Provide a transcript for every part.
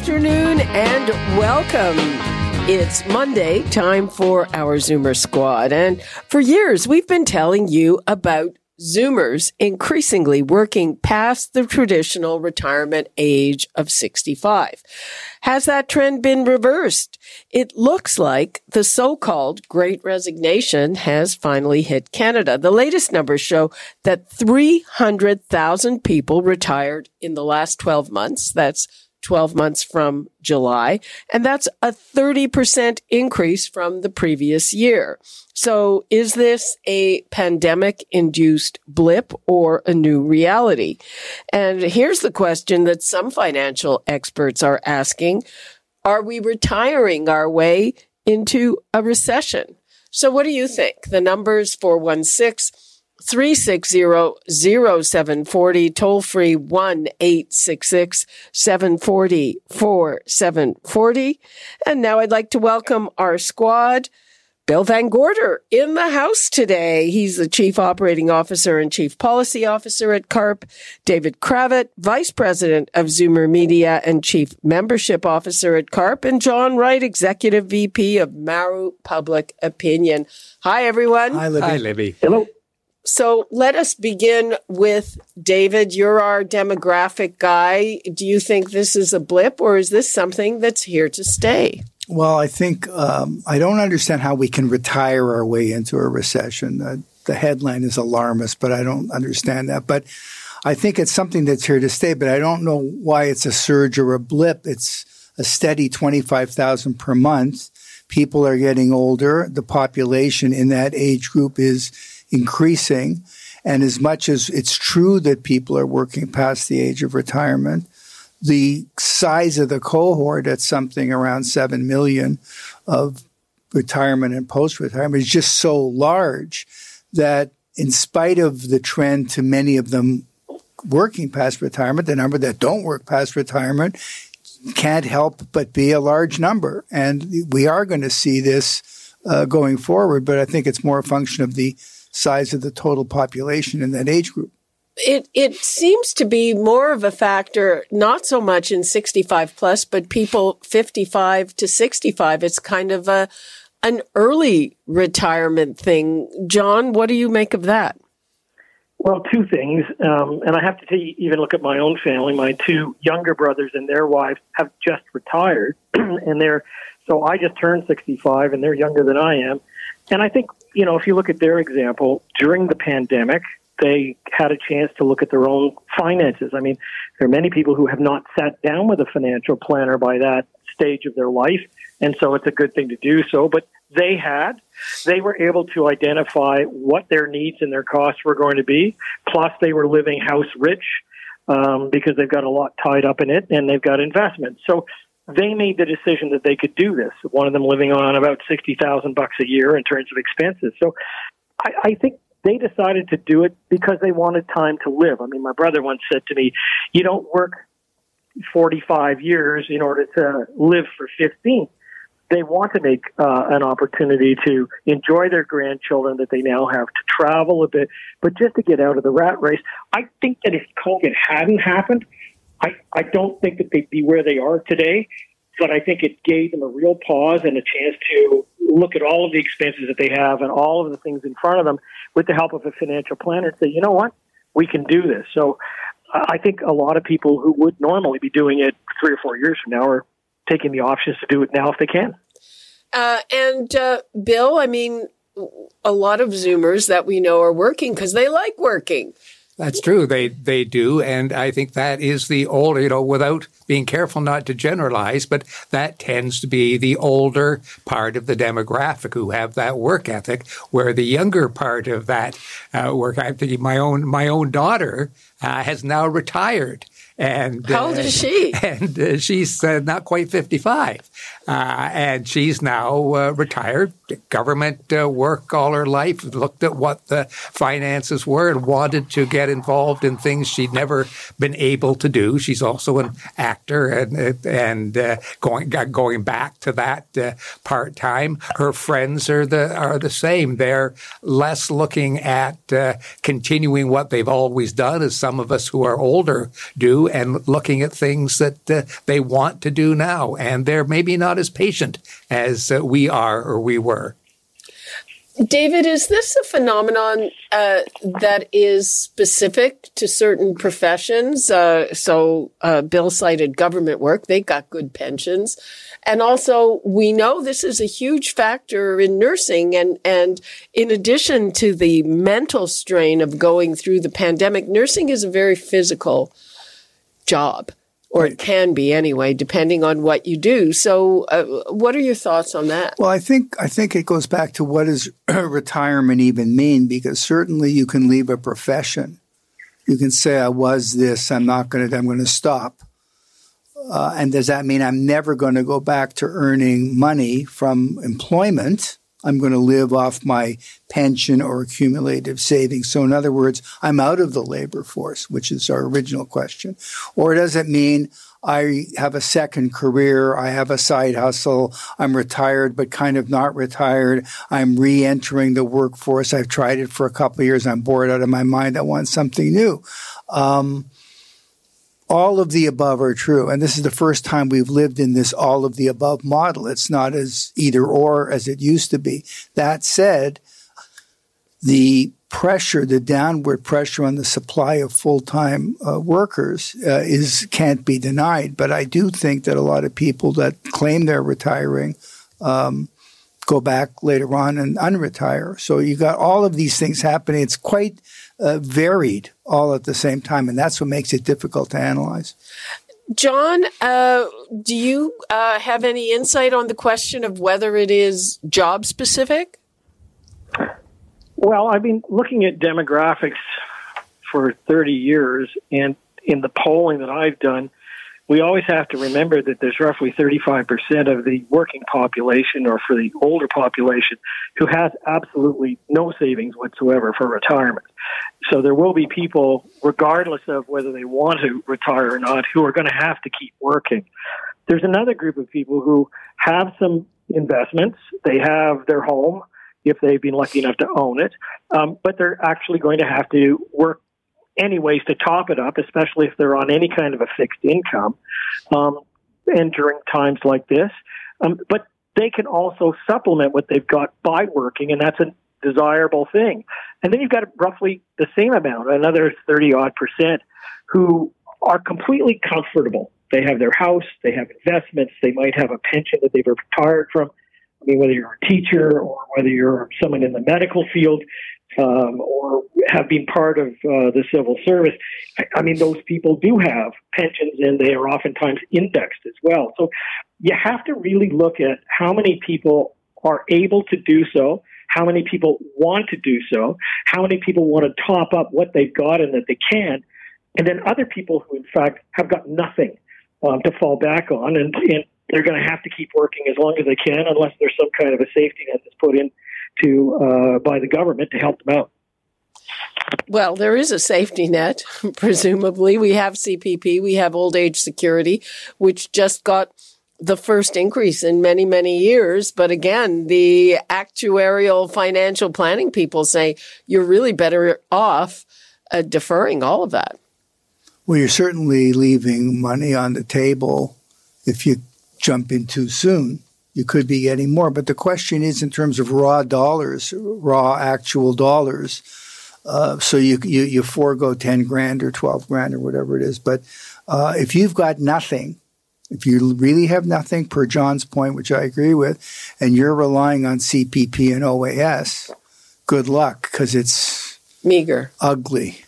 afternoon and welcome. It's Monday, time for our Zoomer Squad. And for years, we've been telling you about Zoomers increasingly working past the traditional retirement age of 65. Has that trend been reversed? It looks like the so-called great resignation has finally hit Canada. The latest numbers show that 300,000 people retired in the last 12 months. That's 12 months from July. And that's a 30% increase from the previous year. So is this a pandemic induced blip or a new reality? And here's the question that some financial experts are asking. Are we retiring our way into a recession? So what do you think? The numbers 416 360-0740, toll free 1-866-740-4740. And now I'd like to welcome our squad. Bill Van Gorder in the house today. He's the Chief Operating Officer and Chief Policy Officer at CARP. David Cravit, Vice President of Zoomer Media and Chief Membership Officer at CARP. And John Wright, Executive VP of Maru Public Opinion. Hi, everyone. Hi, Libby. Hi, Libby. Hello. So let us begin with David. You're our demographic guy. Do you think this is a blip or is this something that's here to stay? Well, I think um, I don't understand how we can retire our way into a recession. Uh, the headline is alarmist, but I don't understand that. But I think it's something that's here to stay, but I don't know why it's a surge or a blip. It's a steady 25,000 per month. People are getting older. The population in that age group is increasing. And as much as it's true that people are working past the age of retirement, the size of the cohort at something around 7 million of retirement and post retirement is just so large that in spite of the trend to many of them working past retirement, the number that don't work past retirement can't help but be a large number. And we are going to see this uh, going forward, but I think it's more a function of the size of the total population in that age group. It it seems to be more of a factor, not so much in 65 plus, but people 55 to 65. It's kind of a an early retirement thing. John, what do you make of that? Well, two things, um, and I have to tell you, even look at my own family. My two younger brothers and their wives have just retired, and they're so I just turned 65, and they're younger than I am. And I think you know, if you look at their example during the pandemic, they had a chance to look at their own finances. I mean, there are many people who have not sat down with a financial planner by that stage of their life, and so it's a good thing to do so. But they had, they were able to identify what their needs and their costs were going to be. Plus, they were living house rich um, because they've got a lot tied up in it, and they've got investments. So they made the decision that they could do this. One of them living on about sixty thousand bucks a year in terms of expenses. So I, I think they decided to do it because they wanted time to live. I mean, my brother once said to me, "You don't work forty-five years in order to live for 15." They want to make uh, an opportunity to enjoy their grandchildren that they now have, to travel a bit, but just to get out of the rat race. I think that if COVID hadn't happened, I, I don't think that they'd be where they are today, but I think it gave them a real pause and a chance to look at all of the expenses that they have and all of the things in front of them with the help of a financial planner and say, you know what, we can do this. So I think a lot of people who would normally be doing it three or four years from now are taking the options to do it now if they can. Uh, and uh, Bill, I mean, a lot of Zoomers that we know are working because they like working. That's true. They they do, and I think that is the older. You know, without being careful not to generalize, but that tends to be the older part of the demographic who have that work ethic. Where the younger part of that uh, work, I'm thinking my own my own daughter uh, has now retired, And how old uh, is she? And uh, she's uh, not quite 55. Uh, and she's now uh, retired, government uh, work all her life, looked at what the finances were and wanted to get involved in things she'd never been able to do. She's also an actor and and going going back to that part time. Her friends are the are the same. They're less looking at continuing what they've always done, as some of us who are older do, and looking at things that uh, they want to do now. And they're maybe not as patient as uh, we are or we were. David, is this a phenomenon uh, that is specific to certain professions? Uh, so, uh, Bill cited government work; they got good pensions, and also we know this is a huge factor in nursing. And and in addition to the mental strain of going through the pandemic, nursing is a very physical job or right. it can be anyway, depending on what you do. So, uh, what are your thoughts on that? Well, I think I think it goes back to what does retirement even mean? Because certainly you can leave a profession. You can say, "I was this. I'm not going to. I'm going to stop." Uh, and does that mean I'm never going to go back to earning money from employment? I'm going to live off my pension or accumulative savings. So, in other words, I'm out of the labor force, which is our original question. Or does it mean I have a second career, I have a side hustle, I'm retired but kind of not retired, I'm re entering the workforce, I've tried it for a couple of years, I'm bored out of my mind, I want something new. Um, all of the above are true. And this is the first time we've lived in this all of the above model. It's not as either or as it used to be. That said, the pressure, the downward pressure on the supply of full-time uh, workers uh, is can't be denied. But I do think that a lot of people that claim they're retiring um, go back later on and unretire. So you got all of these things happening. It's quite uh, varied all at the same time, and that's what makes it difficult to analyze. John, uh, do you uh, have any insight on the question of whether it is job specific? Well, I've been looking at demographics for 30 years, and in the polling that I've done, we always have to remember that there's roughly 35% of the working population or for the older population who has absolutely no savings whatsoever for retirement. So there will be people, regardless of whether they want to retire or not, who are going to have to keep working. There's another group of people who have some investments. They have their home if they've been lucky enough to own it, um, but they're actually going to have to work anyways to top it up, especially if they're on any kind of a fixed income, um, and during times like this. Um, but they can also supplement what they've got by working, and that's a desirable thing. And then you've got roughly the same amount, another 30 odd percent, who are completely comfortable. They have their house, they have investments, they might have a pension that they've retired from. I mean, whether you're a teacher or whether you're someone in the medical field, um, or have been part of uh, the civil service. I, I, mean, those people do have pensions and they are oftentimes indexed as well. So you have to really look at how many people are able to do so, how many people want to do so, how many people want to top up what they've got and that they can, and then other people who, in fact, have got nothing um, to fall back on and, and they're going to have to keep working as long as they can unless there's some kind of a safety net that's put in to uh, by the government to help them out. Well, there is a safety net, presumably. We have CPP, we have old age security, which just got the first increase in many, many years. But again, the actuarial financial planning people say you're really better off uh, deferring all of that. Well, you're certainly leaving money on the table if you jump in too soon you could be getting more. But the question is in terms of raw dollars, raw actual dollars. Uh, so you, you, you forego 10 grand or 12 grand or whatever it is. But uh, if you've got nothing, if you really have nothing, per John's point, which I agree with, and you're relying on CPP and OAS, good luck because it's meager, ugly.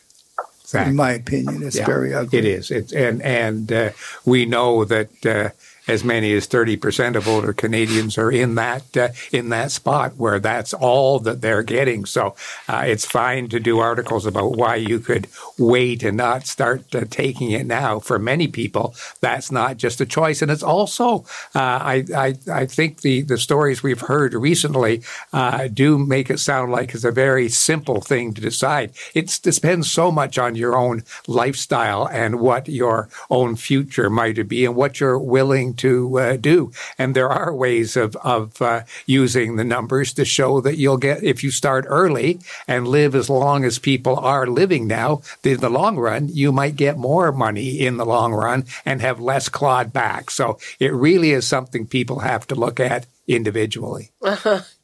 Exactly. In my opinion, it's yeah, very ugly. It is. It's, and and uh, we know that uh, as many as 30% of older Canadians are in that uh, in that spot where that's all that they're getting. So uh, it's fine to do articles about why you could wait and not start uh, taking it now. For many people, that's not just a choice, and it's also uh, I, I, I think the the stories we've heard recently uh, do make it sound like it's a very simple thing to decide. It depends so much on your own lifestyle and what your own future might be and what you're willing to uh, do. And there are ways of, of uh, using the numbers to show that you'll get, if you start early and live as long as people are living now, in the long run, you might get more money in the long run and have less clawed back. So it really is something people have to look at individually.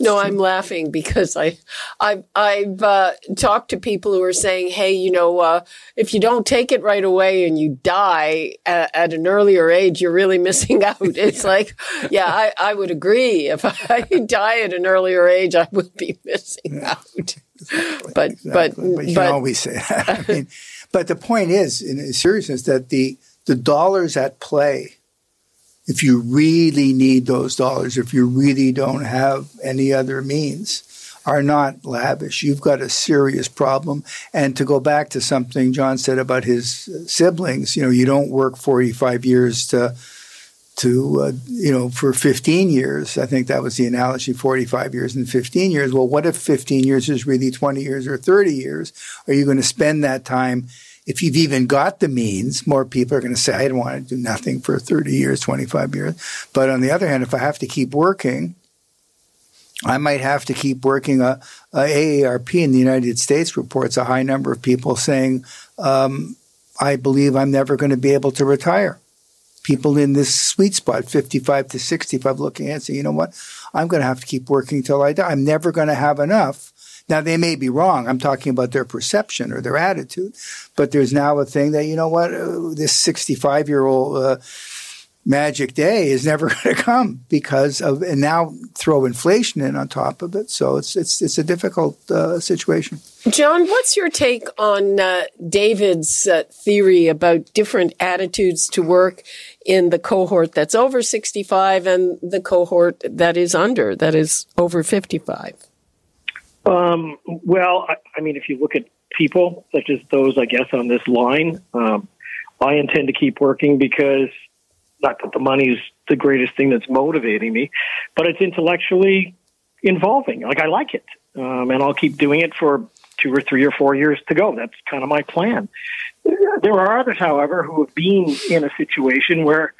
no, I'm laughing because I, I've, I've uh, talked to people who are saying, "Hey, you know, uh, if you don't take it right away and you die at, at an earlier age, you're really missing out." It's like, yeah, I, I would agree. If I die at an earlier age, I would be missing out. Exactly, but, exactly. but but you but, can always say that. I mean, but the point is, in seriousness, that the the dollars at play if you really need those dollars, if you really don't have any other means, are not lavish. You've got a serious problem. And to go back to something John said about his siblings, you know, you don't work 45 years to, to uh, you know, for 15 years. I think that was the analogy 45 years and 15 years. Well, what if 15 years is really 20 years or 30 years? Are you going to spend that time if you've even got the means, more people are going to say, I don't want to do nothing for 30 years, 25 years. But on the other hand, if I have to keep working, I might have to keep working. A, a AARP in the United States reports a high number of people saying, um, I believe I'm never going to be able to retire. People in this sweet spot, 55 to 65, looking at say, you know what? I'm going to have to keep working till I die. I'm never going to have enough now, they may be wrong. I'm talking about their perception or their attitude. But there's now a thing that, you know what, uh, this 65 year old uh, magic day is never going to come because of, and now throw inflation in on top of it. So it's, it's, it's a difficult uh, situation. John, what's your take on uh, David's uh, theory about different attitudes to work in the cohort that's over 65 and the cohort that is under, that is over 55? Um, well, I, I, mean, if you look at people such as those, I guess, on this line, um, I intend to keep working because not that the money is the greatest thing that's motivating me, but it's intellectually involving. Like I like it, um, and I'll keep doing it for two or three or four years to go. That's kind of my plan. There are others, however, who have been in a situation where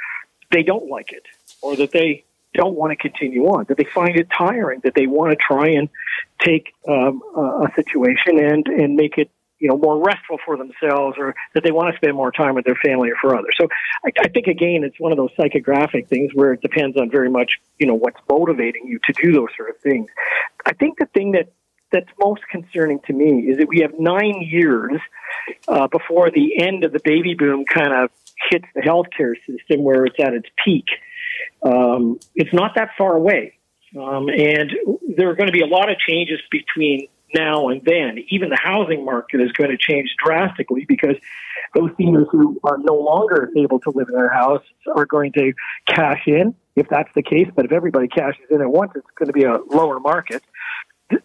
they don't like it, or that they don't want to continue on, that they find it tiring, that they want to try and take um, a situation and and make it you know more restful for themselves, or that they want to spend more time with their family or for others. So I, I think again, it's one of those psychographic things where it depends on very much you know what's motivating you to do those sort of things. I think the thing that that's most concerning to me is that we have nine years uh, before the end of the baby boom kind of hits the healthcare system where it's at its peak. Um, it's not that far away. Um, and there are going to be a lot of changes between now and then. Even the housing market is going to change drastically because those seniors who are no longer able to live in their house are going to cash in, if that's the case. But if everybody cashes in at once, it's going to be a lower market.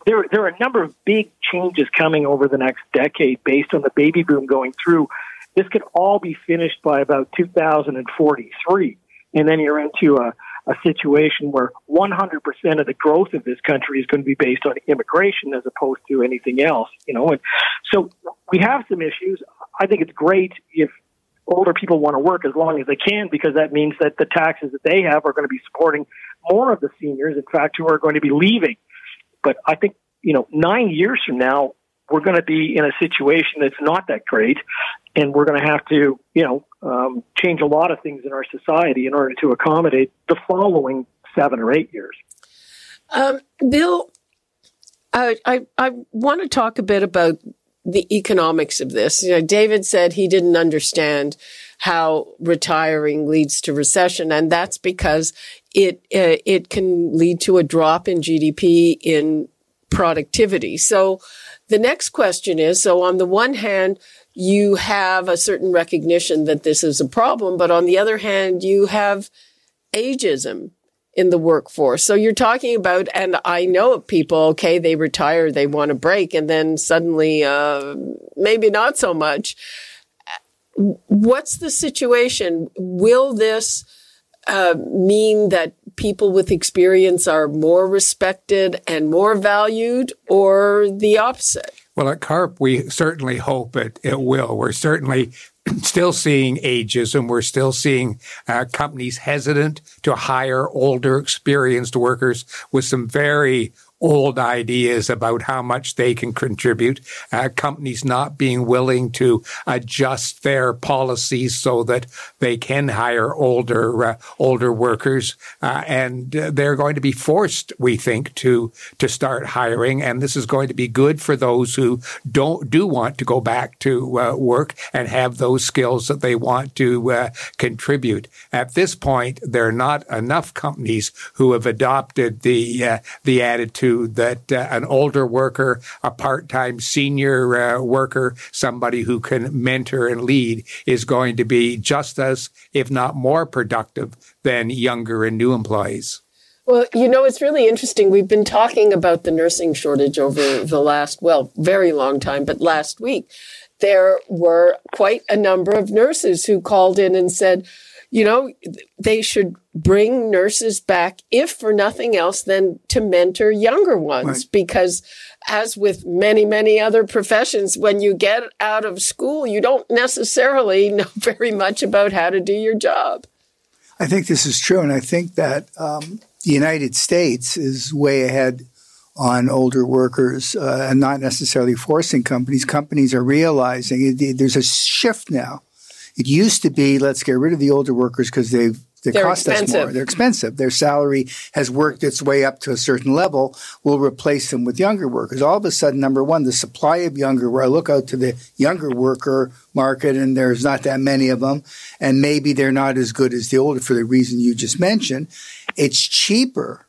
There, there are a number of big changes coming over the next decade based on the baby boom going through. This could all be finished by about 2043. And then you're into a a situation where 100% of the growth of this country is going to be based on immigration as opposed to anything else, you know. And so we have some issues. I think it's great if older people want to work as long as they can because that means that the taxes that they have are going to be supporting more of the seniors, in fact, who are going to be leaving. But I think, you know, nine years from now, we're going to be in a situation that's not that great, and we're going to have to, you know, um, change a lot of things in our society in order to accommodate the following seven or eight years. Um, Bill, I, I, I want to talk a bit about the economics of this. You know, David said he didn't understand how retiring leads to recession, and that's because it uh, it can lead to a drop in GDP in productivity. So the next question is: so on the one hand, you have a certain recognition that this is a problem, but on the other hand, you have ageism in the workforce. So you're talking about, and I know of people, okay, they retire, they want a break, and then suddenly, uh, maybe not so much. What's the situation? Will this uh, mean that people with experience are more respected and more valued, or the opposite? Well, at CARP, we certainly hope it, it will. We're certainly still seeing ageism. We're still seeing uh, companies hesitant to hire older, experienced workers with some very old ideas about how much they can contribute. Uh, companies not being willing to adjust their policies so that they can hire older uh, older workers, uh, and they're going to be forced, we think, to to start hiring. And this is going to be good for those who don't do want to go back to uh, work and have those skills that they want to uh, contribute. At this point, there are not enough companies who have adopted the uh, the attitude that uh, an older worker, a part-time senior uh, worker, somebody who can mentor and lead is going to be just as, if not more productive than younger and new employees. Well, you know, it's really interesting. We've been talking about the nursing shortage over the last, well, very long time, but last week there were quite a number of nurses who called in and said, you know, they should bring nurses back, if for nothing else, than to mentor younger ones. Right. Because as with many, many other professions, when you get out of school, you don't necessarily know very much about how to do your job. I think this is true. And I think that um, the United States is way ahead on older workers uh, and not necessarily forcing companies. Companies are realizing it, there's a shift now it used to be let's get rid of the older workers because they've they They're cost expensive. us more. They're expensive. Their salary has worked its way up to a certain level. We'll replace them with younger workers. All of a sudden, number one, the supply of younger, where I look out to the younger worker market and there's not that many of them, and maybe they're not as good as the older for the reason you just mentioned. It's cheaper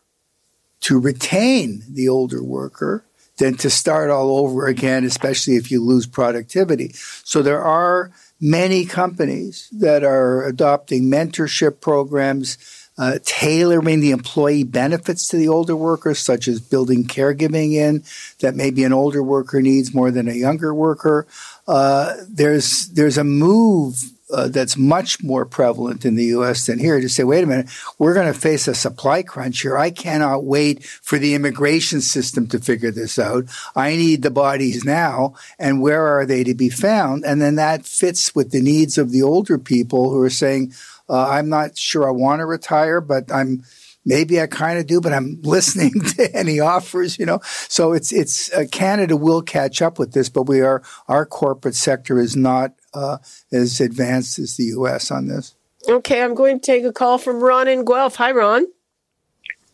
to retain the older worker than to start all over again, especially if you lose productivity. So there are many companies that are adopting mentorship programs, uh, tailoring the employee benefits to the older workers, such as building caregiving in that maybe an older worker needs more than a younger worker. Uh, there's there's a move uh, that's much more prevalent in the U.S. than here to say, wait a minute, we're going to face a supply crunch here. I cannot wait for the immigration system to figure this out. I need the bodies now, and where are they to be found? And then that fits with the needs of the older people who are saying, uh, I'm not sure I want to retire, but I'm maybe I kind of do, but I'm listening to any offers, you know. So it's it's uh, Canada will catch up with this, but we are our corporate sector is not uh, as advanced as the U.S. on this. Okay, I'm going to take a call from Ron in Guelph. Hi, Ron.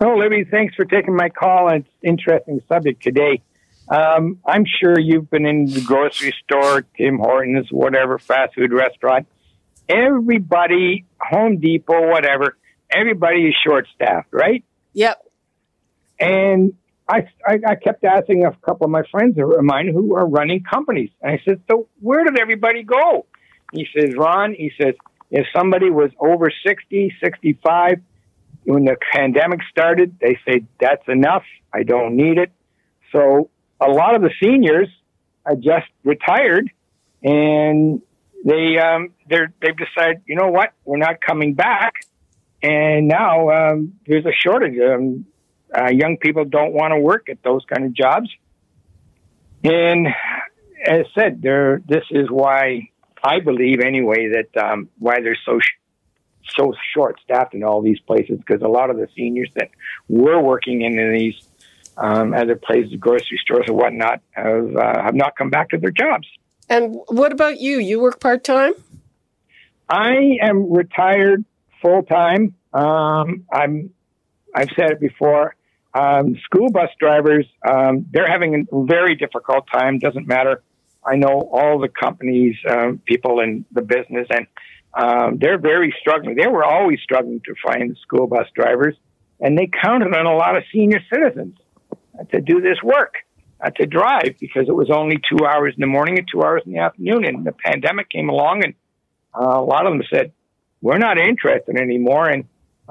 Oh, Libby, thanks for taking my call. It's interesting subject today. Um, I'm sure you've been in the grocery store, Tim Hortons, whatever fast food restaurant. Everybody, Home Depot, whatever, everybody is short staffed, right? Yep. And I, I, I kept asking a couple of my friends of mine who are running companies. And I said, So where did everybody go? He says, Ron, he says, if somebody was over 60, 65, when the pandemic started, they say, That's enough. I don't need it. So a lot of the seniors are just retired and they um, they're they've decided, you know what, we're not coming back, and now um, there's a shortage. Um, uh, young people don't want to work at those kind of jobs. And as I said, there, this is why I believe anyway that um, why they're so sh- so short staffed in all these places because a lot of the seniors that were working in these um, other places, grocery stores or whatnot, have uh, have not come back to their jobs. And what about you? You work part time? I am retired full time. Um, I'm I've said it before. Um, school bus drivers, um, they're having a very difficult time. Doesn't matter. I know all the companies, um, people in the business, and um, they're very struggling. They were always struggling to find school bus drivers, and they counted on a lot of senior citizens to do this work. uh, to drive because it was only two hours in the morning and two hours in the afternoon. And the pandemic came along, and uh, a lot of them said, "We're not interested anymore." And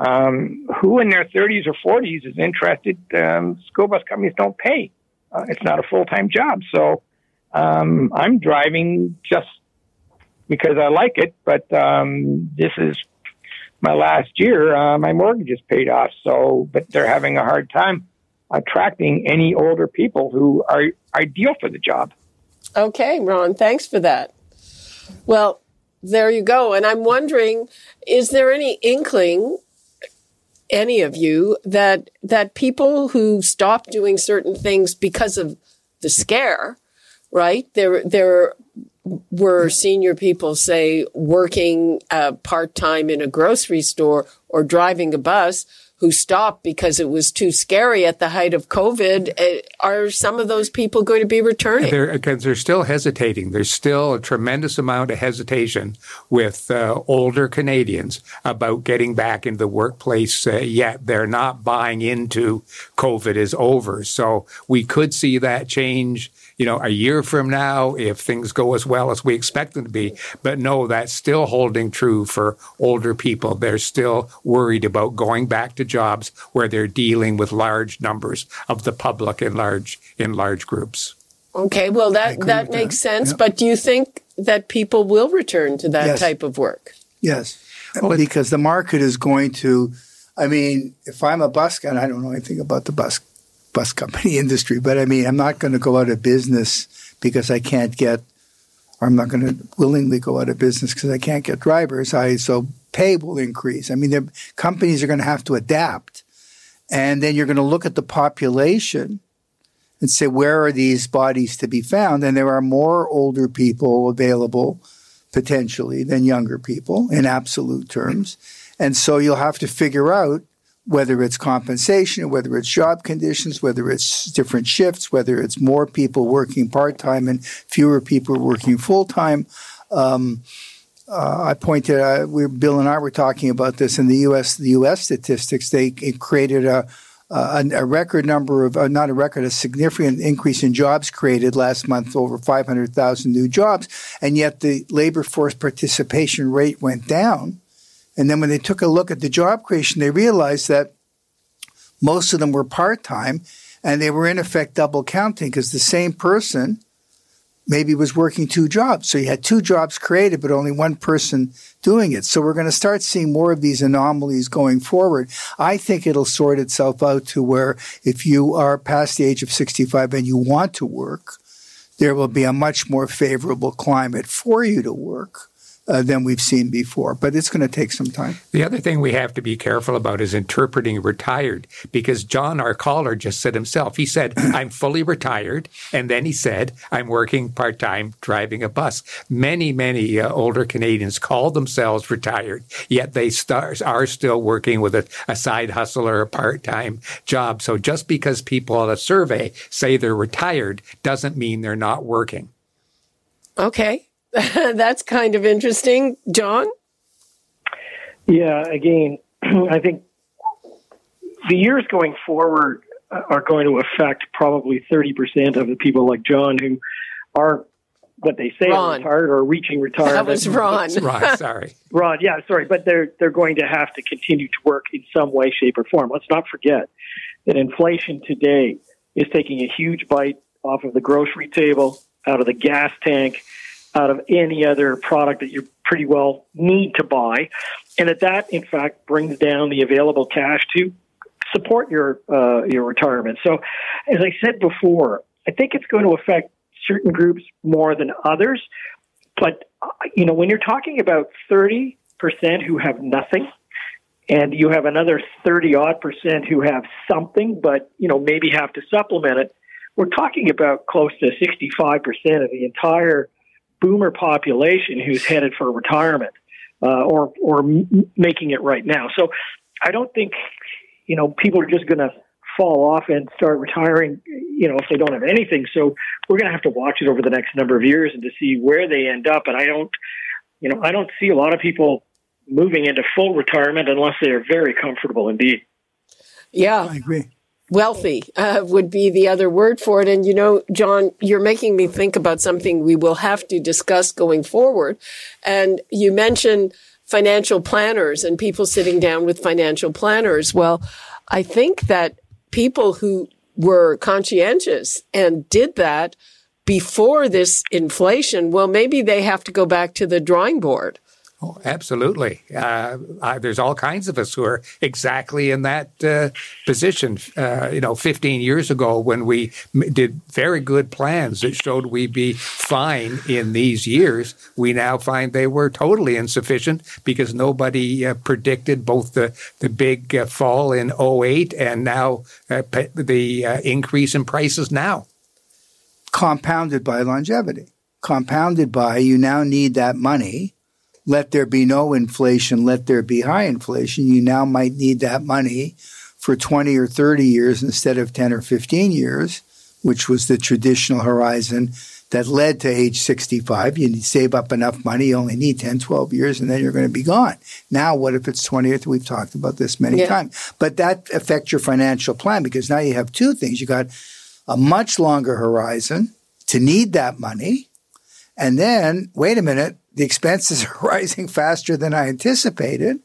um, who in their 30s or 40s is interested? Um, school bus companies don't pay. Uh, it's not a full time job, so um, I'm driving just because I like it. But um, this is my last year. Uh, my mortgage is paid off, so but they're having a hard time attracting any older people who are ideal for the job. Okay, Ron, thanks for that. Well, there you go. And I'm wondering, is there any inkling, any of you, that that people who stop doing certain things because of the scare, right? There, there were senior people, say, working uh, part time in a grocery store or driving a bus who stopped because it was too scary at the height of COVID. Uh, are some of those people going to be returning? They're, they're still hesitating. There's still a tremendous amount of hesitation with uh, older Canadians about getting back into the workplace uh, yet. They're not buying into COVID is over. So we could see that change you know, a year from now if things go as well as we expect them to be. But no, that's still holding true for older people. They're still worried about going back to jobs where they're dealing with large numbers of the public in large in large groups. Okay, well that that makes that. sense. Yep. But do you think that people will return to that yes. type of work? Yes, well, because the market is going to. I mean, if I'm a bus guy, I don't know anything about the bus bus company industry. But I mean, I'm not going to go out of business because I can't get, or I'm not going to willingly go out of business because I can't get drivers. I so pay will increase. I mean, the companies are going to have to adapt, and then you're going to look at the population and say where are these bodies to be found, and there are more older people available potentially than younger people in absolute terms. And so you'll have to figure out whether it's compensation, whether it's job conditions, whether it's different shifts, whether it's more people working part time and fewer people working full time. Um, uh, I pointed, uh, we, Bill and I were talking about this in the U.S. The U.S. statistics. They created a, a, a record number of, uh, not a record, a significant increase in jobs created last month, over 500,000 new jobs, and yet the labor force participation rate went down. And then when they took a look at the job creation, they realized that most of them were part time and they were in effect double counting because the same person maybe was working two jobs. So you had two jobs created, but only one person doing it. So we're going to start seeing more of these anomalies going forward. I think it'll sort itself out to where if you are past the age of 65 and you want to work, there will be a much more favorable climate for you to work uh, than we've seen before. But it's going to take some time. The other thing we have to be careful about is interpreting retired because John, our caller, just said himself, he said, I'm fully retired. And then he said, I'm working part time driving a bus. Many, many uh, older Canadians call themselves retired, yet they start, are still working with a, a side hustle or a part time job. So just because people on a survey say they're retired doesn't mean they're not working. Okay. That's kind of interesting. John? Yeah, again, I think the years going forward uh, are going to affect probably 30% of the people like John who are what they say Ron. are retired or reaching retirement. That was Ron. Ron, sorry. Ron, yeah, sorry, but they're they're going to have to continue to work in some way, shape, or form. Let's not forget that inflation today is taking a huge bite off of the grocery table, out of the gas tank, out of any other product that you pretty well need to buy. And that that, in fact, brings down the available cash to support your uh, your retirement. So, as I said before, I think it's going to affect certain groups more than others. But uh, you know, when you're talking about thirty percent who have nothing, and you have another thirty odd percent who have something, but you know maybe have to supplement it, we're talking about close to sixty five percent of the entire boomer population who's headed for retirement uh, or or m- making it right now. So I don't think you know people are just going to fall off and start retiring. You know if they don't have anything. So we're going to have to watch it over the next number of years and to see where they end up. And I don't you know I don't see a lot of people moving into full retirement unless they are very comfortable indeed. Yeah, I agree. Wealthy uh, would be the other word for it. And you know, John, you're making me think about something we will have to discuss going forward. And you mentioned financial planners and people sitting down with financial planners. Well, I think that people who were conscientious and did that before this inflation, well, maybe they have to go back to the drawing board. Oh, absolutely. Uh, I, there's all kinds of us who are exactly in that uh, position. Uh, you know, 15 years ago, when we m- did very good plans that showed we'd be fine in these years, we now find they were totally insufficient because nobody uh, predicted both the, the big uh, fall in 08 and now uh, the increase in prices now. Compounded by longevity, compounded by you now need that money let there be no inflation, let there be high inflation, you now might need that money for 20 or 30 years instead of 10 or 15 years, which was the traditional horizon that led to age 65. You need save up enough money, you only need 10, 12 years, and then you're going to be gone. Now, what if it's 20th? We've talked about this many yeah. times. But that affects your financial plan because now you have two things. You got a much longer horizon to need that money. And then, wait a minute, the expenses are rising faster than I anticipated.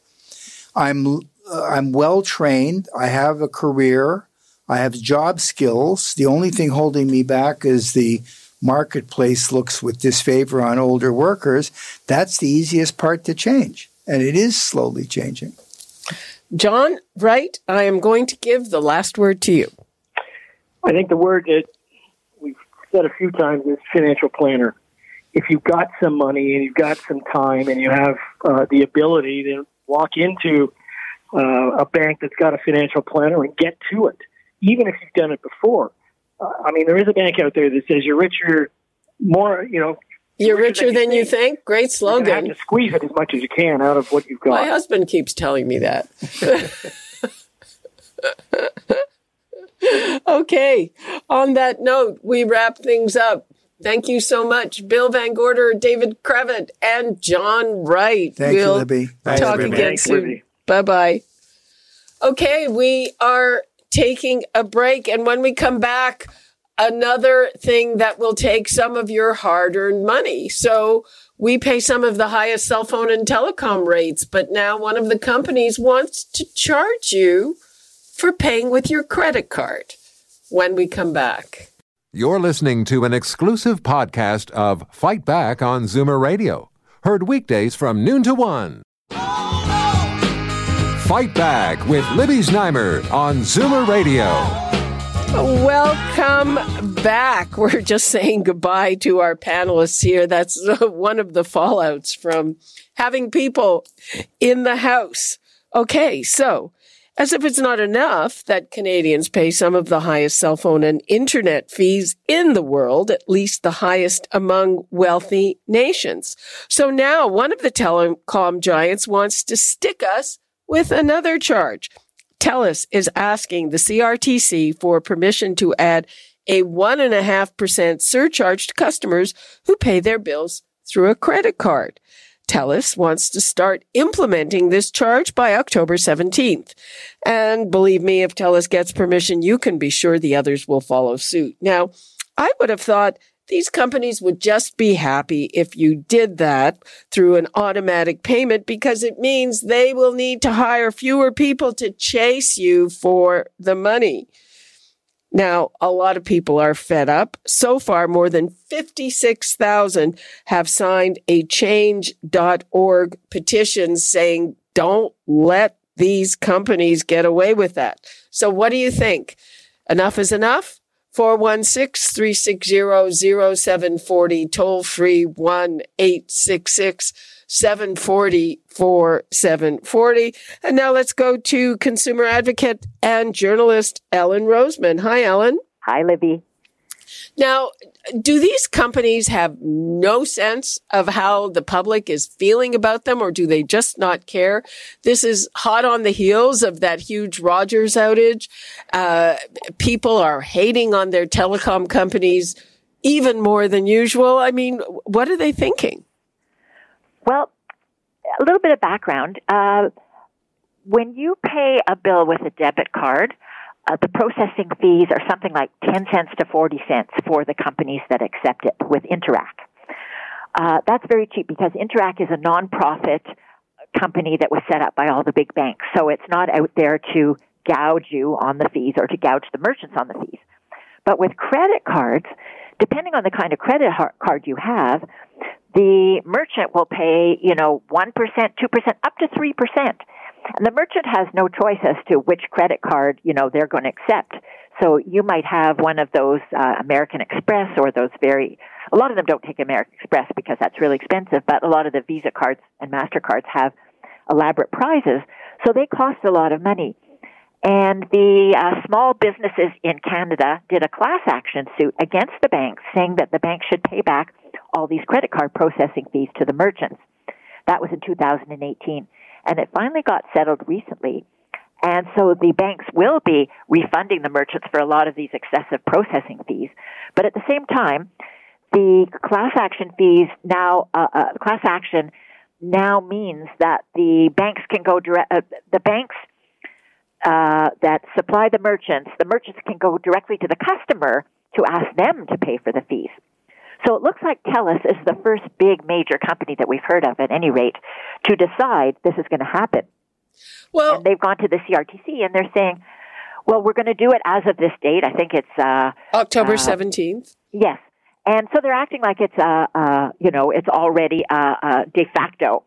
I'm uh, I'm well trained. I have a career. I have job skills. The only thing holding me back is the marketplace looks with disfavor on older workers. That's the easiest part to change, and it is slowly changing. John Wright, I am going to give the last word to you. I think the word that we've said a few times is financial planner if you've got some money and you've got some time and you have uh, the ability to walk into uh, a bank that's got a financial planner and get to it, even if you've done it before. Uh, I mean, there is a bank out there that says you're richer, more, you know. You're richer, richer than, you, than think. you think. Great slogan. You have to squeeze it as much as you can out of what you've got. My husband keeps telling me that. okay. On that note, we wrap things up. Thank you so much, Bill Van Gorder, David Cravit, and John Wright. Thank we'll you, Libby. Talk Libby. again soon. Bye bye. Okay, we are taking a break, and when we come back, another thing that will take some of your hard earned money. So we pay some of the highest cell phone and telecom rates, but now one of the companies wants to charge you for paying with your credit card when we come back. You're listening to an exclusive podcast of Fight Back on Zoomer Radio, heard weekdays from noon to one. Fight Back with Libby Znaimer on Zoomer Radio. Welcome back. We're just saying goodbye to our panelists here. That's one of the fallouts from having people in the house. Okay, so as if it's not enough that Canadians pay some of the highest cell phone and internet fees in the world, at least the highest among wealthy nations. So now one of the telecom giants wants to stick us with another charge. TELUS is asking the CRTC for permission to add a 1.5% surcharge to customers who pay their bills through a credit card. TELUS wants to start implementing this charge by October 17th. And believe me, if TELUS gets permission, you can be sure the others will follow suit. Now, I would have thought these companies would just be happy if you did that through an automatic payment because it means they will need to hire fewer people to chase you for the money. Now, a lot of people are fed up. So far, more than 56,000 have signed a change.org petition saying, don't let these companies get away with that. So what do you think? Enough is enough? 416 360 0740, toll free 1 866 740 4740. And now let's go to consumer advocate and journalist Ellen Roseman. Hi, Ellen. Hi, Libby. Now, do these companies have no sense of how the public is feeling about them, or do they just not care? This is hot on the heels of that huge Rogers outage. Uh, people are hating on their telecom companies even more than usual. I mean, what are they thinking? Well, a little bit of background. Uh, when you pay a bill with a debit card, uh, the processing fees are something like 10 cents to 40 cents for the companies that accept it with Interac. Uh, that's very cheap because Interac is a nonprofit company that was set up by all the big banks. So it's not out there to gouge you on the fees or to gouge the merchants on the fees. But with credit cards, depending on the kind of credit card you have, the merchant will pay, you know, 1%, 2%, up to 3%. And the merchant has no choice as to which credit card, you know, they're going to accept. So you might have one of those uh, American Express or those very, a lot of them don't take American Express because that's really expensive, but a lot of the Visa cards and MasterCards have elaborate prizes. So they cost a lot of money. And the uh, small businesses in Canada did a class action suit against the banks saying that the banks should pay back all these credit card processing fees to the merchants. That was in 2018. And it finally got settled recently. And so the banks will be refunding the merchants for a lot of these excessive processing fees. But at the same time, the class action fees now, uh, uh, class action now means that the banks can go direct, uh, the banks uh, that supply the merchants, the merchants can go directly to the customer to ask them to pay for the fees. So it looks like TELUS is the first big major company that we've heard of, at any rate, to decide this is going to happen. Well, and they've gone to the CRTC and they're saying, well, we're going to do it as of this date. I think it's uh, October uh, seventeenth. yes, and so they're acting like it's uh, uh, you know it's already uh, uh, de facto.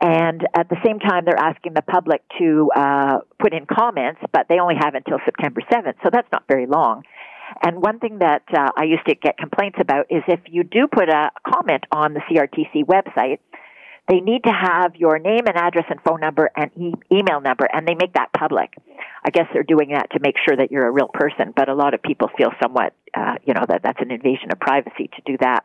And at the same time, they're asking the public to uh, put in comments, but they only have until September 7th, so that's not very long. And one thing that uh, I used to get complaints about is if you do put a comment on the CRTC website, they need to have your name and address and phone number and e- email number, and they make that public. I guess they're doing that to make sure that you're a real person, but a lot of people feel somewhat, uh, you know, that that's an invasion of privacy to do that.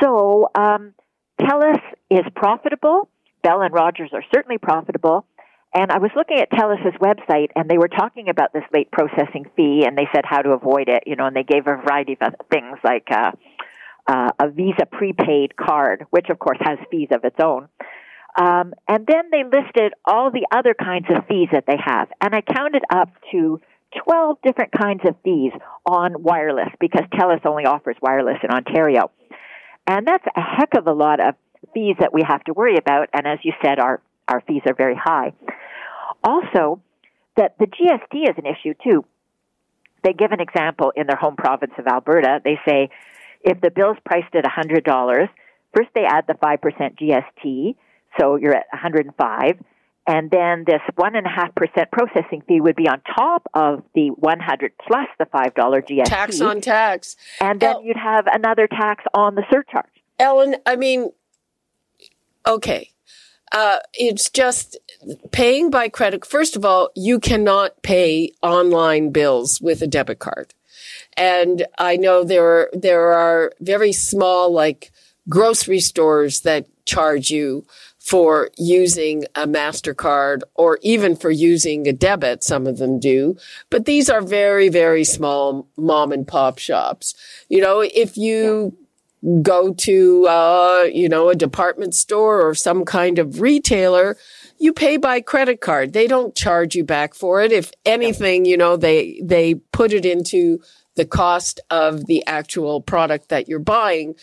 So, um, TELUS is profitable. Bell and Rogers are certainly profitable. And I was looking at TELUS's website, and they were talking about this late processing fee, and they said how to avoid it, you know, and they gave a variety of things like uh, uh, a Visa prepaid card, which of course has fees of its own. Um, and then they listed all the other kinds of fees that they have, and I counted up to 12 different kinds of fees on wireless because TELUS only offers wireless in Ontario. And that's a heck of a lot of fees that we have to worry about. And as you said, our, our fees are very high. Also, that the GST is an issue too. They give an example in their home province of Alberta. They say if the bill's priced at $100, first they add the 5% GST, so you're at 105 and then this one and a half percent processing fee would be on top of the 100 plus the $5 GST. Tax on tax. And then El- you'd have another tax on the surcharge. Ellen, I mean, okay. Uh, it's just paying by credit. First of all, you cannot pay online bills with a debit card. And I know there are, there are very small, like grocery stores that charge you for using a MasterCard or even for using a debit. Some of them do, but these are very, very small mom and pop shops. You know, if you go to, uh, you know, a department store or some kind of retailer, you pay by credit card. They don't charge you back for it. If anything, you know, they, they put it into the cost of the actual product that you're buying,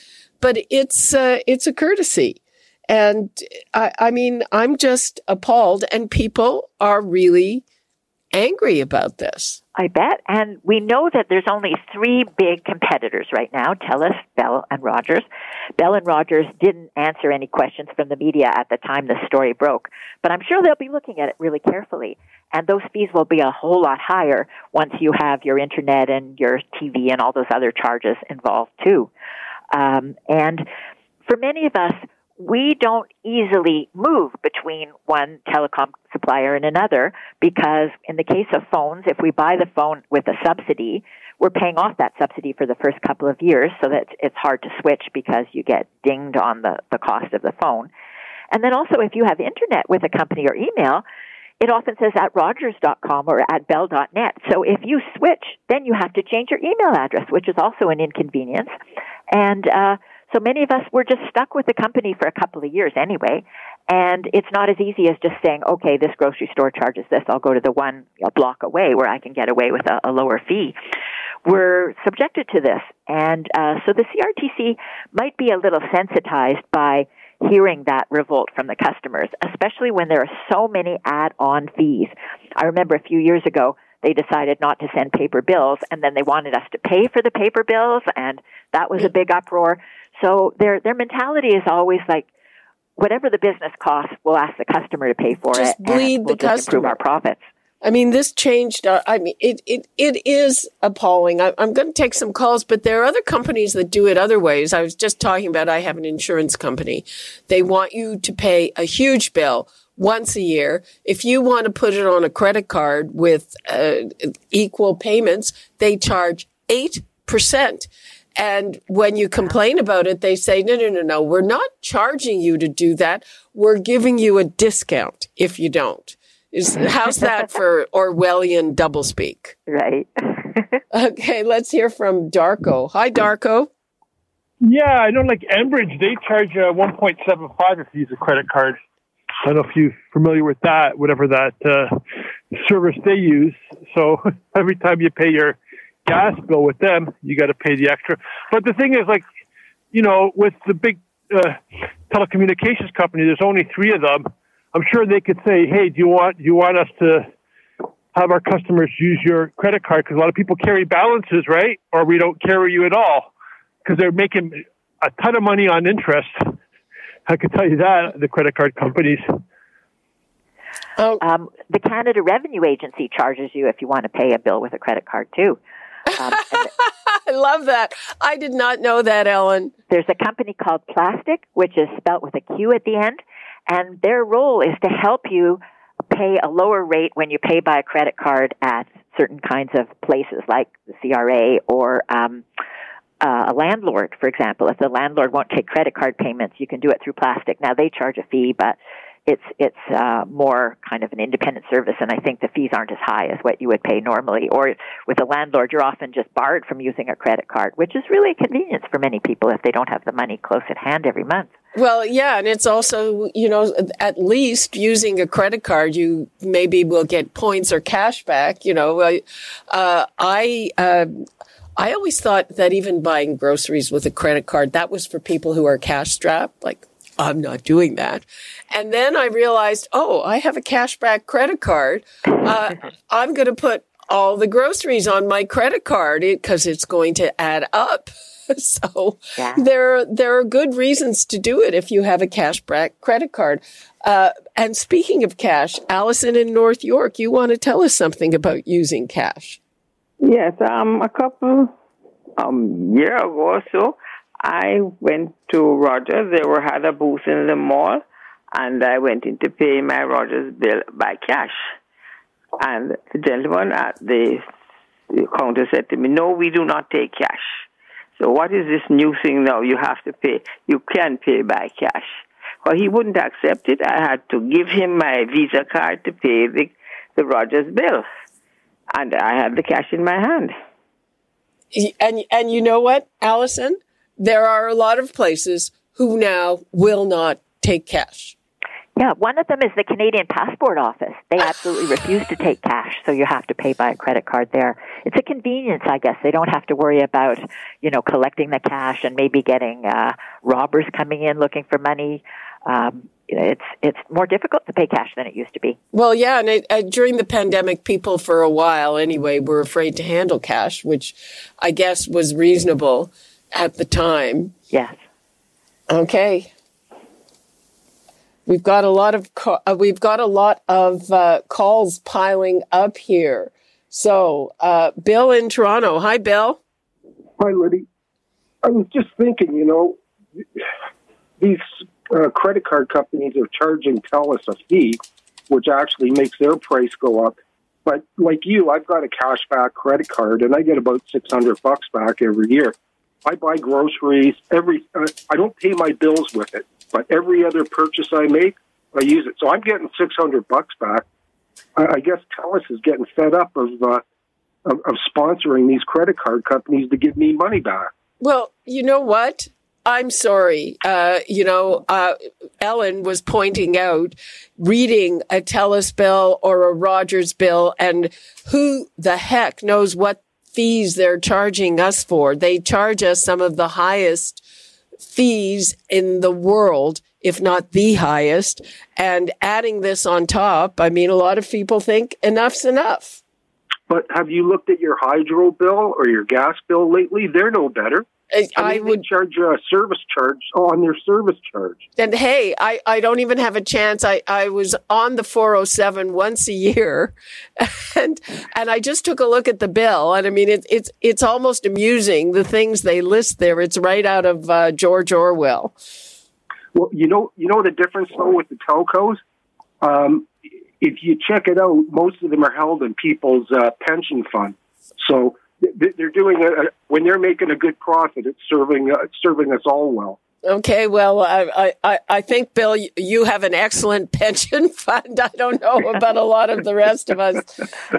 but it's, uh, it's a courtesy. And I, I mean, I'm just appalled and people are really angry about this. I bet. And we know that there's only three big competitors right now TELUS, Bell, and Rogers. Bell and Rogers didn't answer any questions from the media at the time the story broke, but I'm sure they'll be looking at it really carefully. And those fees will be a whole lot higher once you have your internet and your TV and all those other charges involved too. Um, and for many of us, we don't easily move between one telecom supplier and another because in the case of phones, if we buy the phone with a subsidy, we're paying off that subsidy for the first couple of years so that it's hard to switch because you get dinged on the, the cost of the phone. And then also if you have internet with a company or email, it often says at rogers.com or at bell.net. So if you switch, then you have to change your email address, which is also an inconvenience. And, uh, so many of us were just stuck with the company for a couple of years anyway. And it's not as easy as just saying, okay, this grocery store charges this. I'll go to the one a block away where I can get away with a, a lower fee. We're subjected to this. And uh, so the CRTC might be a little sensitized by hearing that revolt from the customers, especially when there are so many add on fees. I remember a few years ago, they decided not to send paper bills and then they wanted us to pay for the paper bills and that was a big uproar. So their their mentality is always like whatever the business costs, we'll ask the customer to pay for just it bleed and we'll the just customer. improve our profits. I mean, this changed. Our, I mean, it, it, it is appalling. I, I'm going to take some calls, but there are other companies that do it other ways. I was just talking about, I have an insurance company. They want you to pay a huge bill once a year. If you want to put it on a credit card with uh, equal payments, they charge 8%. And when you complain about it, they say, no, no, no, no, we're not charging you to do that. We're giving you a discount if you don't. Is, how's that for Orwellian doublespeak? Right. Okay, let's hear from Darko. Hi, Darko. Yeah, I know like Enbridge, they charge uh, 1.75 if you use a credit card. I don't know if you're familiar with that, whatever that uh, service they use. So every time you pay your gas bill with them, you got to pay the extra. But the thing is, like, you know, with the big uh, telecommunications company, there's only three of them. I'm sure they could say, "Hey, do you want do you want us to have our customers use your credit card?" Because a lot of people carry balances, right? Or we don't carry you at all because they're making a ton of money on interest. I can tell you that the credit card companies. Oh, Um, the Canada Revenue Agency charges you if you want to pay a bill with a credit card too. Um, I love that. I did not know that, Ellen. there's a company called Plastiq, which is spelt with a Q at the end, and their role is to help you pay a lower rate when you pay by a credit card at certain kinds of places like the CRA or um, uh, a landlord, for example. If the landlord won't take credit card payments, you can do it through Plastiq. Now they charge a fee, but it's it's uh, more kind of an independent service, and I think the fees aren't as high as what you would pay normally. Or with a landlord, you're often just barred from using a credit card, which is really a convenience for many people if they don't have the money close at hand every month. Well, yeah, and it's also, you know, at least using a credit card, you maybe will get points or cash back. You know, uh, I, uh, I always thought that even buying groceries with a credit card, that was for people who are cash strapped. Like, I'm not doing that. And then I realized, oh, I have a cashback credit card. Uh, I'm going to put all the groceries on my credit card because it's going to add up. so Yeah. there, there are good reasons to do it if you have a cashback credit card. Uh, and speaking of cash, Allison in North York, you want to tell us something about using cash? Yes, um, a couple um year ago or so, I went to Rogers. They were had a booth in the mall, and I went in to pay my Rogers bill by cash. And the gentleman at the, counter said to me, "No, we do not take cash." So what is this new thing now? You have to pay. You can pay by cash. Well, he wouldn't accept it. I had to give him my Visa card to pay the the Rogers bill, and I had the cash in my hand. And, and you know what, Allison? There are a lot of places who now will not take cash. Yeah, one of them is the Canadian Passport Office. They absolutely refuse to take cash, so you have to pay by a credit card there. It's a convenience, I guess. They don't have to worry about, you know, collecting the cash and maybe getting uh, robbers coming in looking for money. Um, it's it's more difficult to pay cash than it used to be. Well, yeah, and it, uh, during the pandemic, people for a while anyway were afraid to handle cash, which I guess was reasonable at the time. Yes. Okay, we've got a lot of ca- uh, we've got a lot of uh, calls piling up here. So, uh, Bill in Toronto, hi, Bill. Hi, Libby. I was just thinking, you know, these uh, credit card companies are charging TELUS a fee, which actually makes their price go up. But like you, I've got a cashback credit card, and I get about six hundred bucks back every year. I buy groceries every. Uh, I don't pay my bills with it, but every other purchase I make, I use it. So I'm getting six hundred bucks back. I, I guess TELUS is getting fed up of, uh, of of sponsoring these credit card companies to give me money back. Well, you know what? I'm sorry. Uh, you know, uh, Ellen was pointing out reading a TELUS bill or a Rogers bill and who the heck knows what fees they're charging us for. They charge us some of the highest fees in the world, if not the highest. And adding this on top, I mean, a lot of people think enough's enough. But have you looked at your hydro bill or your gas bill lately? They're no better. I, I, would charge a service charge on their service charge. And hey, I, I don't even have a chance. I, I was on the 407 once a year and, and I just took a look at the bill. And I mean, it, it's, it's almost amusing the things they list there. It's right out of uh, George Orwell. Well, you know, you know the difference though with the telcos? Um, if you check it out, most of them are held in people's uh, pension fund. So they're doing a, when they're making a good profit, it's serving uh, serving us all well. Okay, well, I, I, I think, Bill, you have an excellent pension fund. I don't know about a lot of the rest of us.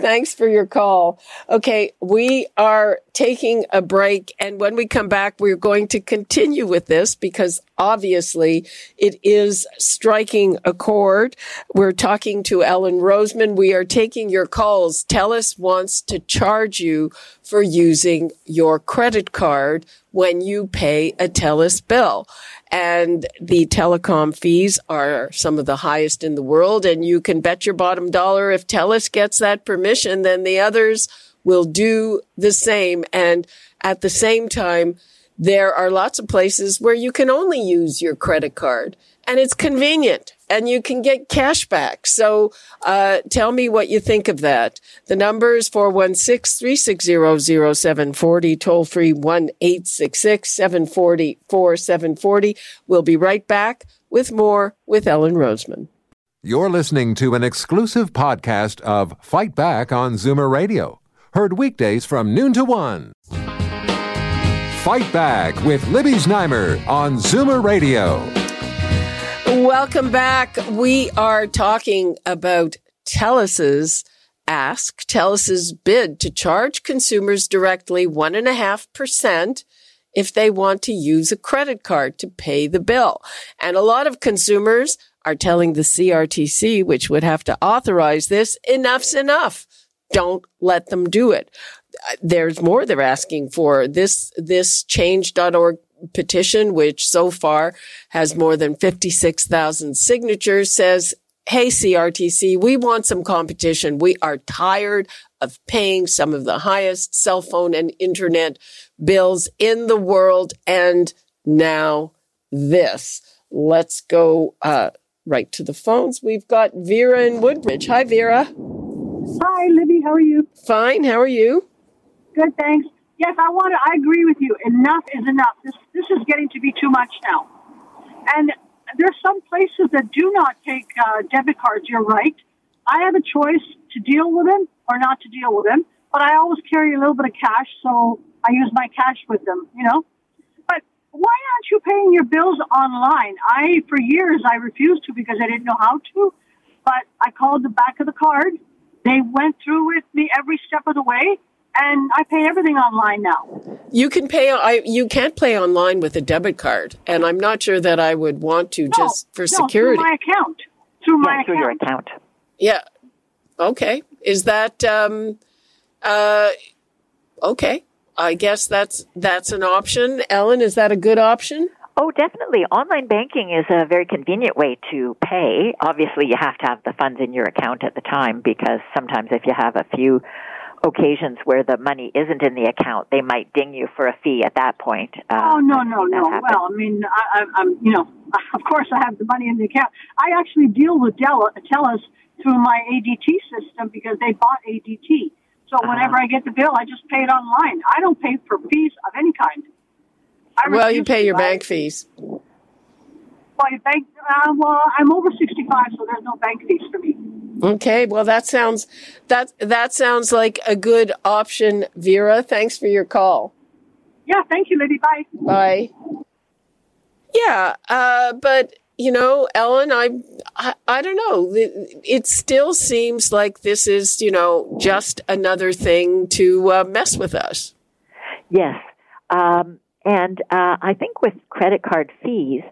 Thanks for your call. Okay, we are taking a break. And when we come back, we're going to continue with this because obviously it is striking a chord. We're talking to Ellen Roseman. We are taking your calls. TELUS wants to charge you for using your credit card when you pay a TELUS bill. And the telecom fees are some of the highest in the world. And you can bet your bottom dollar if TELUS gets that permission, then the others will do the same. And at the same time, there are lots of places where you can only use your credit card and it's convenient and you can get cash back. So, uh, tell me what you think of that. The number is 416-360-0740, toll free 1-866-740-4740. We'll be right back with more with Ellen Roseman. You're listening to an exclusive podcast of Fight Back on Zoomer Radio. Heard weekdays from noon to one. Fight Back with Libby Znaimer on Zoomer Radio. Welcome back. We are talking about TELUS's ask, TELUS's bid to charge consumers directly one and a half percent if they want to use a credit card to pay the bill. And a lot of consumers are telling the CRTC, which would have to authorize this, enough's enough. Don't let them do it uh, there's more they're asking for. This, this change.org petition, which so far has more than 56,000 signatures says, Hey, CRTC, we want some competition. We are tired of paying some of the highest cell phone and internet bills in the world. And now this. Let's go, uh, right to the phones. We've got Vera in Woodbridge. Hi, Vera. Hi, Libby. How are you? Fine. How are you? Good, thanks. Yes, I want to. I agree with you. Enough is enough. This this is getting to be too much now. And there's some places that do not take uh, debit cards. You're right. I have a choice to deal with them or not to deal with them, but I always carry a little bit of cash, so I use my cash with them. You know. But why aren't you paying your bills online? I for years I refused to because I didn't know how to. But I called the back of the card. They went through with me every step of the way and I pay everything online now. You can pay. I you can't pay online with a debit card, and I'm not sure that I would want to no, just for no, security. Through my account. Through my yeah, through account. your account. Yeah. Okay. Is that um uh okay. I guess that's that's an option. Ellen, is that a good option? Oh, definitely. Online banking is a very convenient way to pay. Obviously, you have to have the funds in your account at the time because sometimes if you have a few occasions where the money isn't in the account, they might ding you for a fee at that point. Uh, oh no, no, no. Well, I mean, I, I'm, you know, of course I have the money in the account. I actually deal with Dell, TELUS through my ADT system because they bought ADT. So uh-huh. whenever I get the bill, I just pay it online. I don't pay for fees of any kind. I well, you pay your bank fees. Well, bank. Uh, well, I'm over sixty-five, so there's no bank fees for me. Okay, well that sounds that that sounds like a good option, Vera. Thanks for your call. Yeah, thank you, Libby. Bye. Bye. Yeah, uh, but you know, Ellen, I, I, I don't know. It, it, still seems like this is, you know, just another thing to uh, mess with us. Yes. Um, And uh, I think with credit card fees,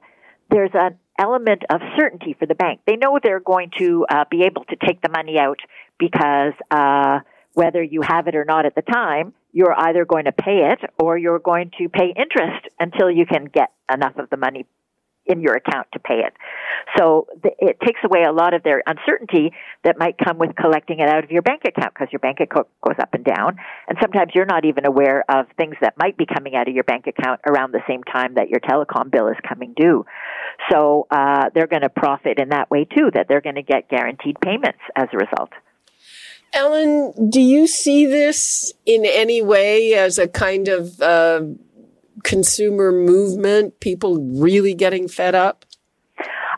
there's an element of certainty for the bank. They know they're going to uh, be able to take the money out because uh, whether you have it or not at the time, you're either going to pay it or you're going to pay interest until you can get enough of the money in your account to pay it. So it takes away a lot of their uncertainty that might come with collecting it out of your bank account because your bank account goes up and down. And sometimes you're not even aware of things that might be coming out of your bank account around the same time that your telecom bill is coming due. So uh, they're going to profit in that way too, that they're going to get guaranteed payments as a result. Ellen, do you see this in any way as a kind of uh, consumer movement? People really getting fed up?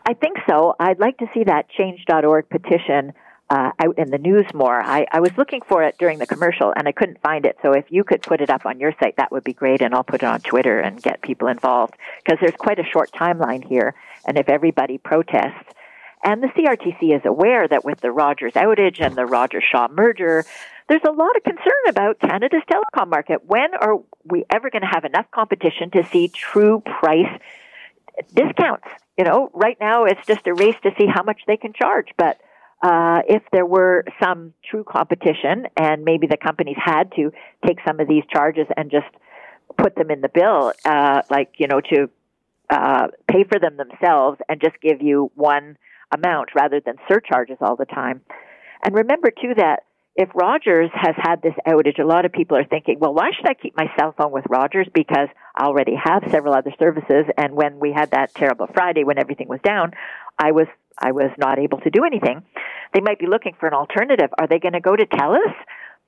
I think so. I'd like to see that change.org petition uh, out in the news more. I, I was looking for it during the commercial and I couldn't find it. So if you could put it up on your site, that would be great. And I'll put it on Twitter and get people involved because there's quite a short timeline here. And if everybody protests, and the CRTC is aware that with the Rogers outage and the Rogers Shaw merger, there's a lot of concern about Canada's telecom market. When are we ever going to have enough competition to see true price discounts? You know, right now it's just a race to see how much they can charge. But uh, if there were some true competition and maybe the companies had to take some of these charges and just put them in the bill, uh, like, you know, to uh, pay for them themselves and just give you one amount rather than surcharges all the time. And remember too that if Rogers has had this outage, a lot of people are thinking, well, why should I keep my cell phone with Rogers? Because I already have several other services. And when we had that terrible Friday when everything was down, I was, I was not able to do anything. They might be looking for an alternative. Are they going to go to TELUS?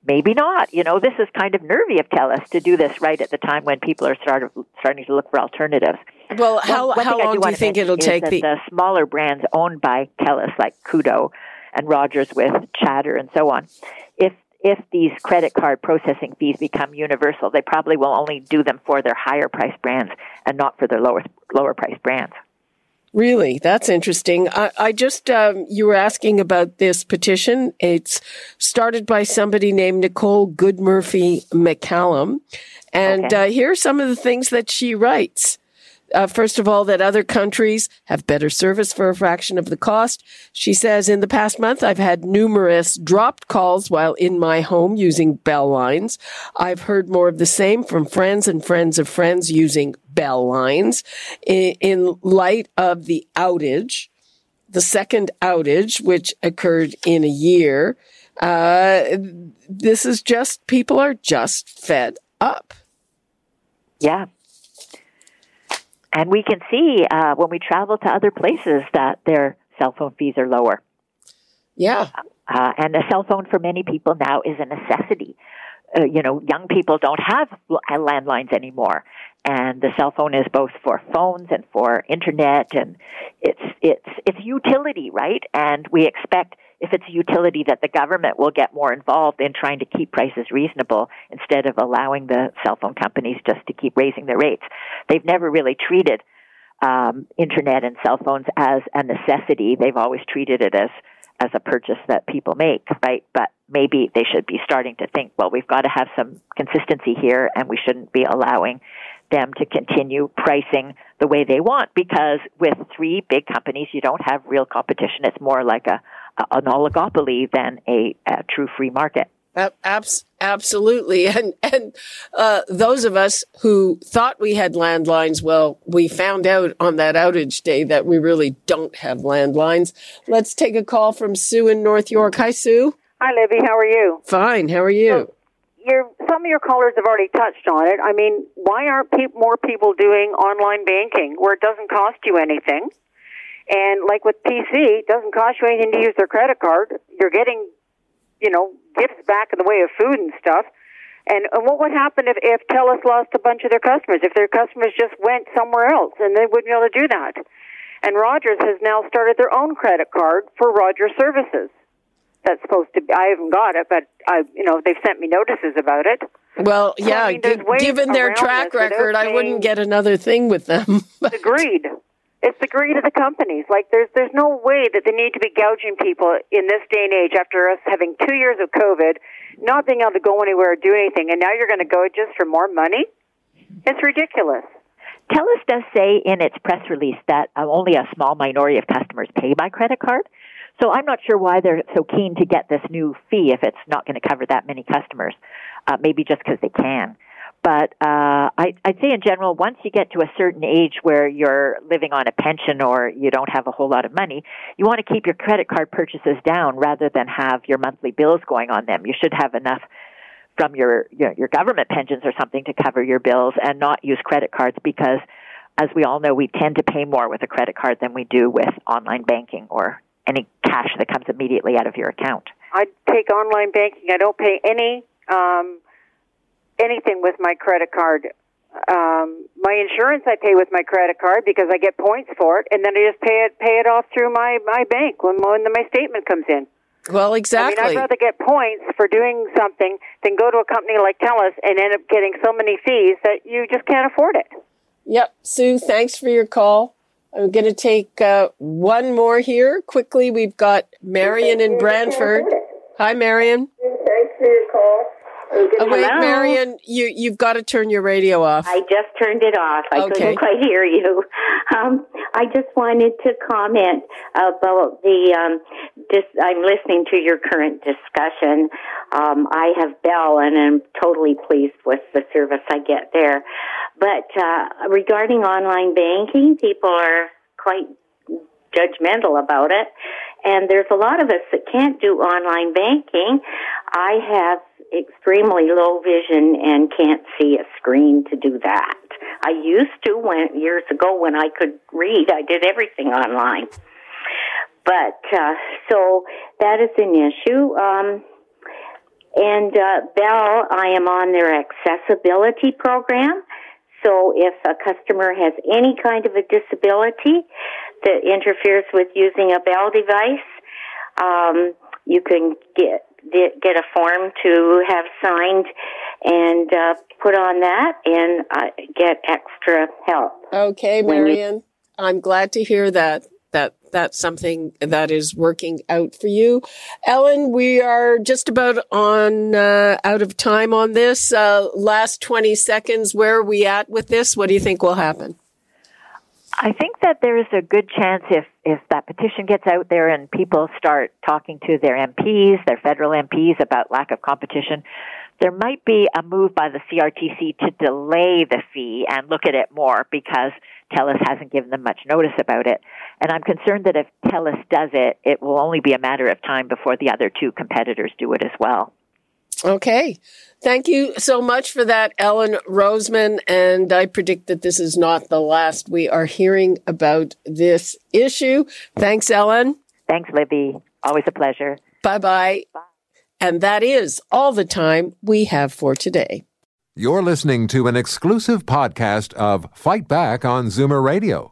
Maybe not. You know, this is kind of nervy of TELUS to do this right at the time when people are start, starting to look for alternatives. Well, how, one, one how long do, do you think it'll take? The... the smaller brands owned by TELUS, like Koodo and Rogers with Chatr and so on, if if these credit card processing fees become universal, they probably will only do them for their higher price brands and not for their lower lower price brands. Really, that's interesting. I, I just um, you were asking about this petition. It's started by somebody named Nicole Goodmurphy McCallum, and okay. uh, here are some of the things that she writes uh, first of all, that other countries have better service for a fraction of the cost. She says, in the past month, I've had numerous dropped calls while in my home using Bell lines. I've heard more of the same from friends and friends of friends using Bell lines. In, in light of the outage, the second outage, which occurred in a year, uh, this is just, people are just fed up. Yeah, and we can see uh, when we travel to other places that their cell phone fees are lower. Yeah. Uh, and a cell phone for many people now is a necessity. Uh, you know, young people don't have landlines anymore, and the cell phone is both for phones and for internet, and it's it's it's utility, right? And we expect if it's a utility that the government will get more involved in trying to keep prices reasonable instead of allowing the cell phone companies just to keep raising their rates. They've never really treated um, internet and cell phones as a necessity. They've always treated it as as a purchase that people make, right? But maybe they should be starting to think, well, we've got to have some consistency here, and we shouldn't be allowing them to continue pricing the way they want because with three big companies, you don't have real competition. It's more like a, an oligopoly than a, a true free market. Abs- absolutely, and and uh, those of us who thought we had landlines, well, we found out on that outage day that we really don't have landlines. Let's take a call from Sue in North York. Hi, Sue. Hi, Libby. How are you? Fine. How are you? So, your some of your callers have already touched on it. I mean, why aren't pe- more people doing online banking where it doesn't cost you anything? And like with PC, it doesn't cost you anything to use their credit card. You're getting, you know, gifts back in the way of food and stuff. And, and what would happen if, if TELUS lost a bunch of their customers? If their customers just went somewhere else and they wouldn't be able to do that? And Rogers has now started their own credit card for Rogers services. That's supposed to be, I haven't got it, but I, you know, they've sent me notices about it. Well, yeah, I mean, g- given their track record, I wouldn't get another thing with them. agreed. It's the greed of the companies. Like there's there's no way that they need to be gouging people in this day and age after us having two years of COVID, not being able to go anywhere or do anything, and now you're going to go just for more money. It's ridiculous. TELUS does say in its press release that uh, only a small minority of customers pay by credit card. So I'm not sure why they're so keen to get this new fee if it's not going to cover that many customers. Uh, maybe just because they can. But uh, I, I'd say in general, once you get to a certain age where you're living on a pension or you don't have a whole lot of money, you want to keep your credit card purchases down rather than have your monthly bills going on them. You should have enough from your you know, your government pensions or something to cover your bills and not use credit cards because as we all know we tend to pay more with a credit card than we do with online banking or any cash that comes immediately out of your account. I take online banking. I don't pay any um, anything with my credit card. Um, my insurance I pay with my credit card because I get points for it, and then I just pay it pay it off through my my bank when when my statement comes in. Well, exactly. I mean, I'd rather get points for doing something than go to a company like TELUS and end up getting so many fees that you just can't afford it. Yep. Sue, thanks for your call. I'm going to take uh, one more here quickly. We've got Marion in Brantford. Hi, Marion. Thanks for your call. Oh, wait, Marion, you you've got to turn your radio off. I just turned it off. I Okay. couldn't quite hear you. Um, I just wanted to comment about the. Um, dis- I'm listening to your current discussion. Um, I have Bell, and I'm totally pleased with the service I get there. But uh, regarding online banking, people are quite judgmental about it. And there's a lot of us that can't do online banking. I have extremely low vision and can't see a screen to do that. I used to when years ago when I could read, I did everything online. But uh, so that is an issue. Um, and uh, Bell, I am on their accessibility program. So if a customer has any kind of a disability that interferes with using a Bell device, um, you can get get a form to have signed and uh, put on that and uh, get extra help. Okay, When you- Marion. I'm glad to hear that that that's something that is working out for you. Ellen, we are just about on uh, out of time on this. Uh, last 20 seconds. Where are we at with this? What do you think will happen? I think that there is a good chance if, if that petition gets out there and people start talking to their MPs, their federal MPs about lack of competition, there might be a move by the CRTC to delay the fee and look at it more because TELUS hasn't given them much notice about it. And I'm concerned that if TELUS does it, it will only be a matter of time before the other two competitors do it as well. Okay. Thank you so much for that, Ellen Roseman. And I predict that this is not the last we are hearing about this issue. Thanks, Ellen. Thanks, Libby. Always a pleasure. Bye bye. And that is all the time we have for today. You're listening to an exclusive podcast of Fight Back on Zoomer Radio.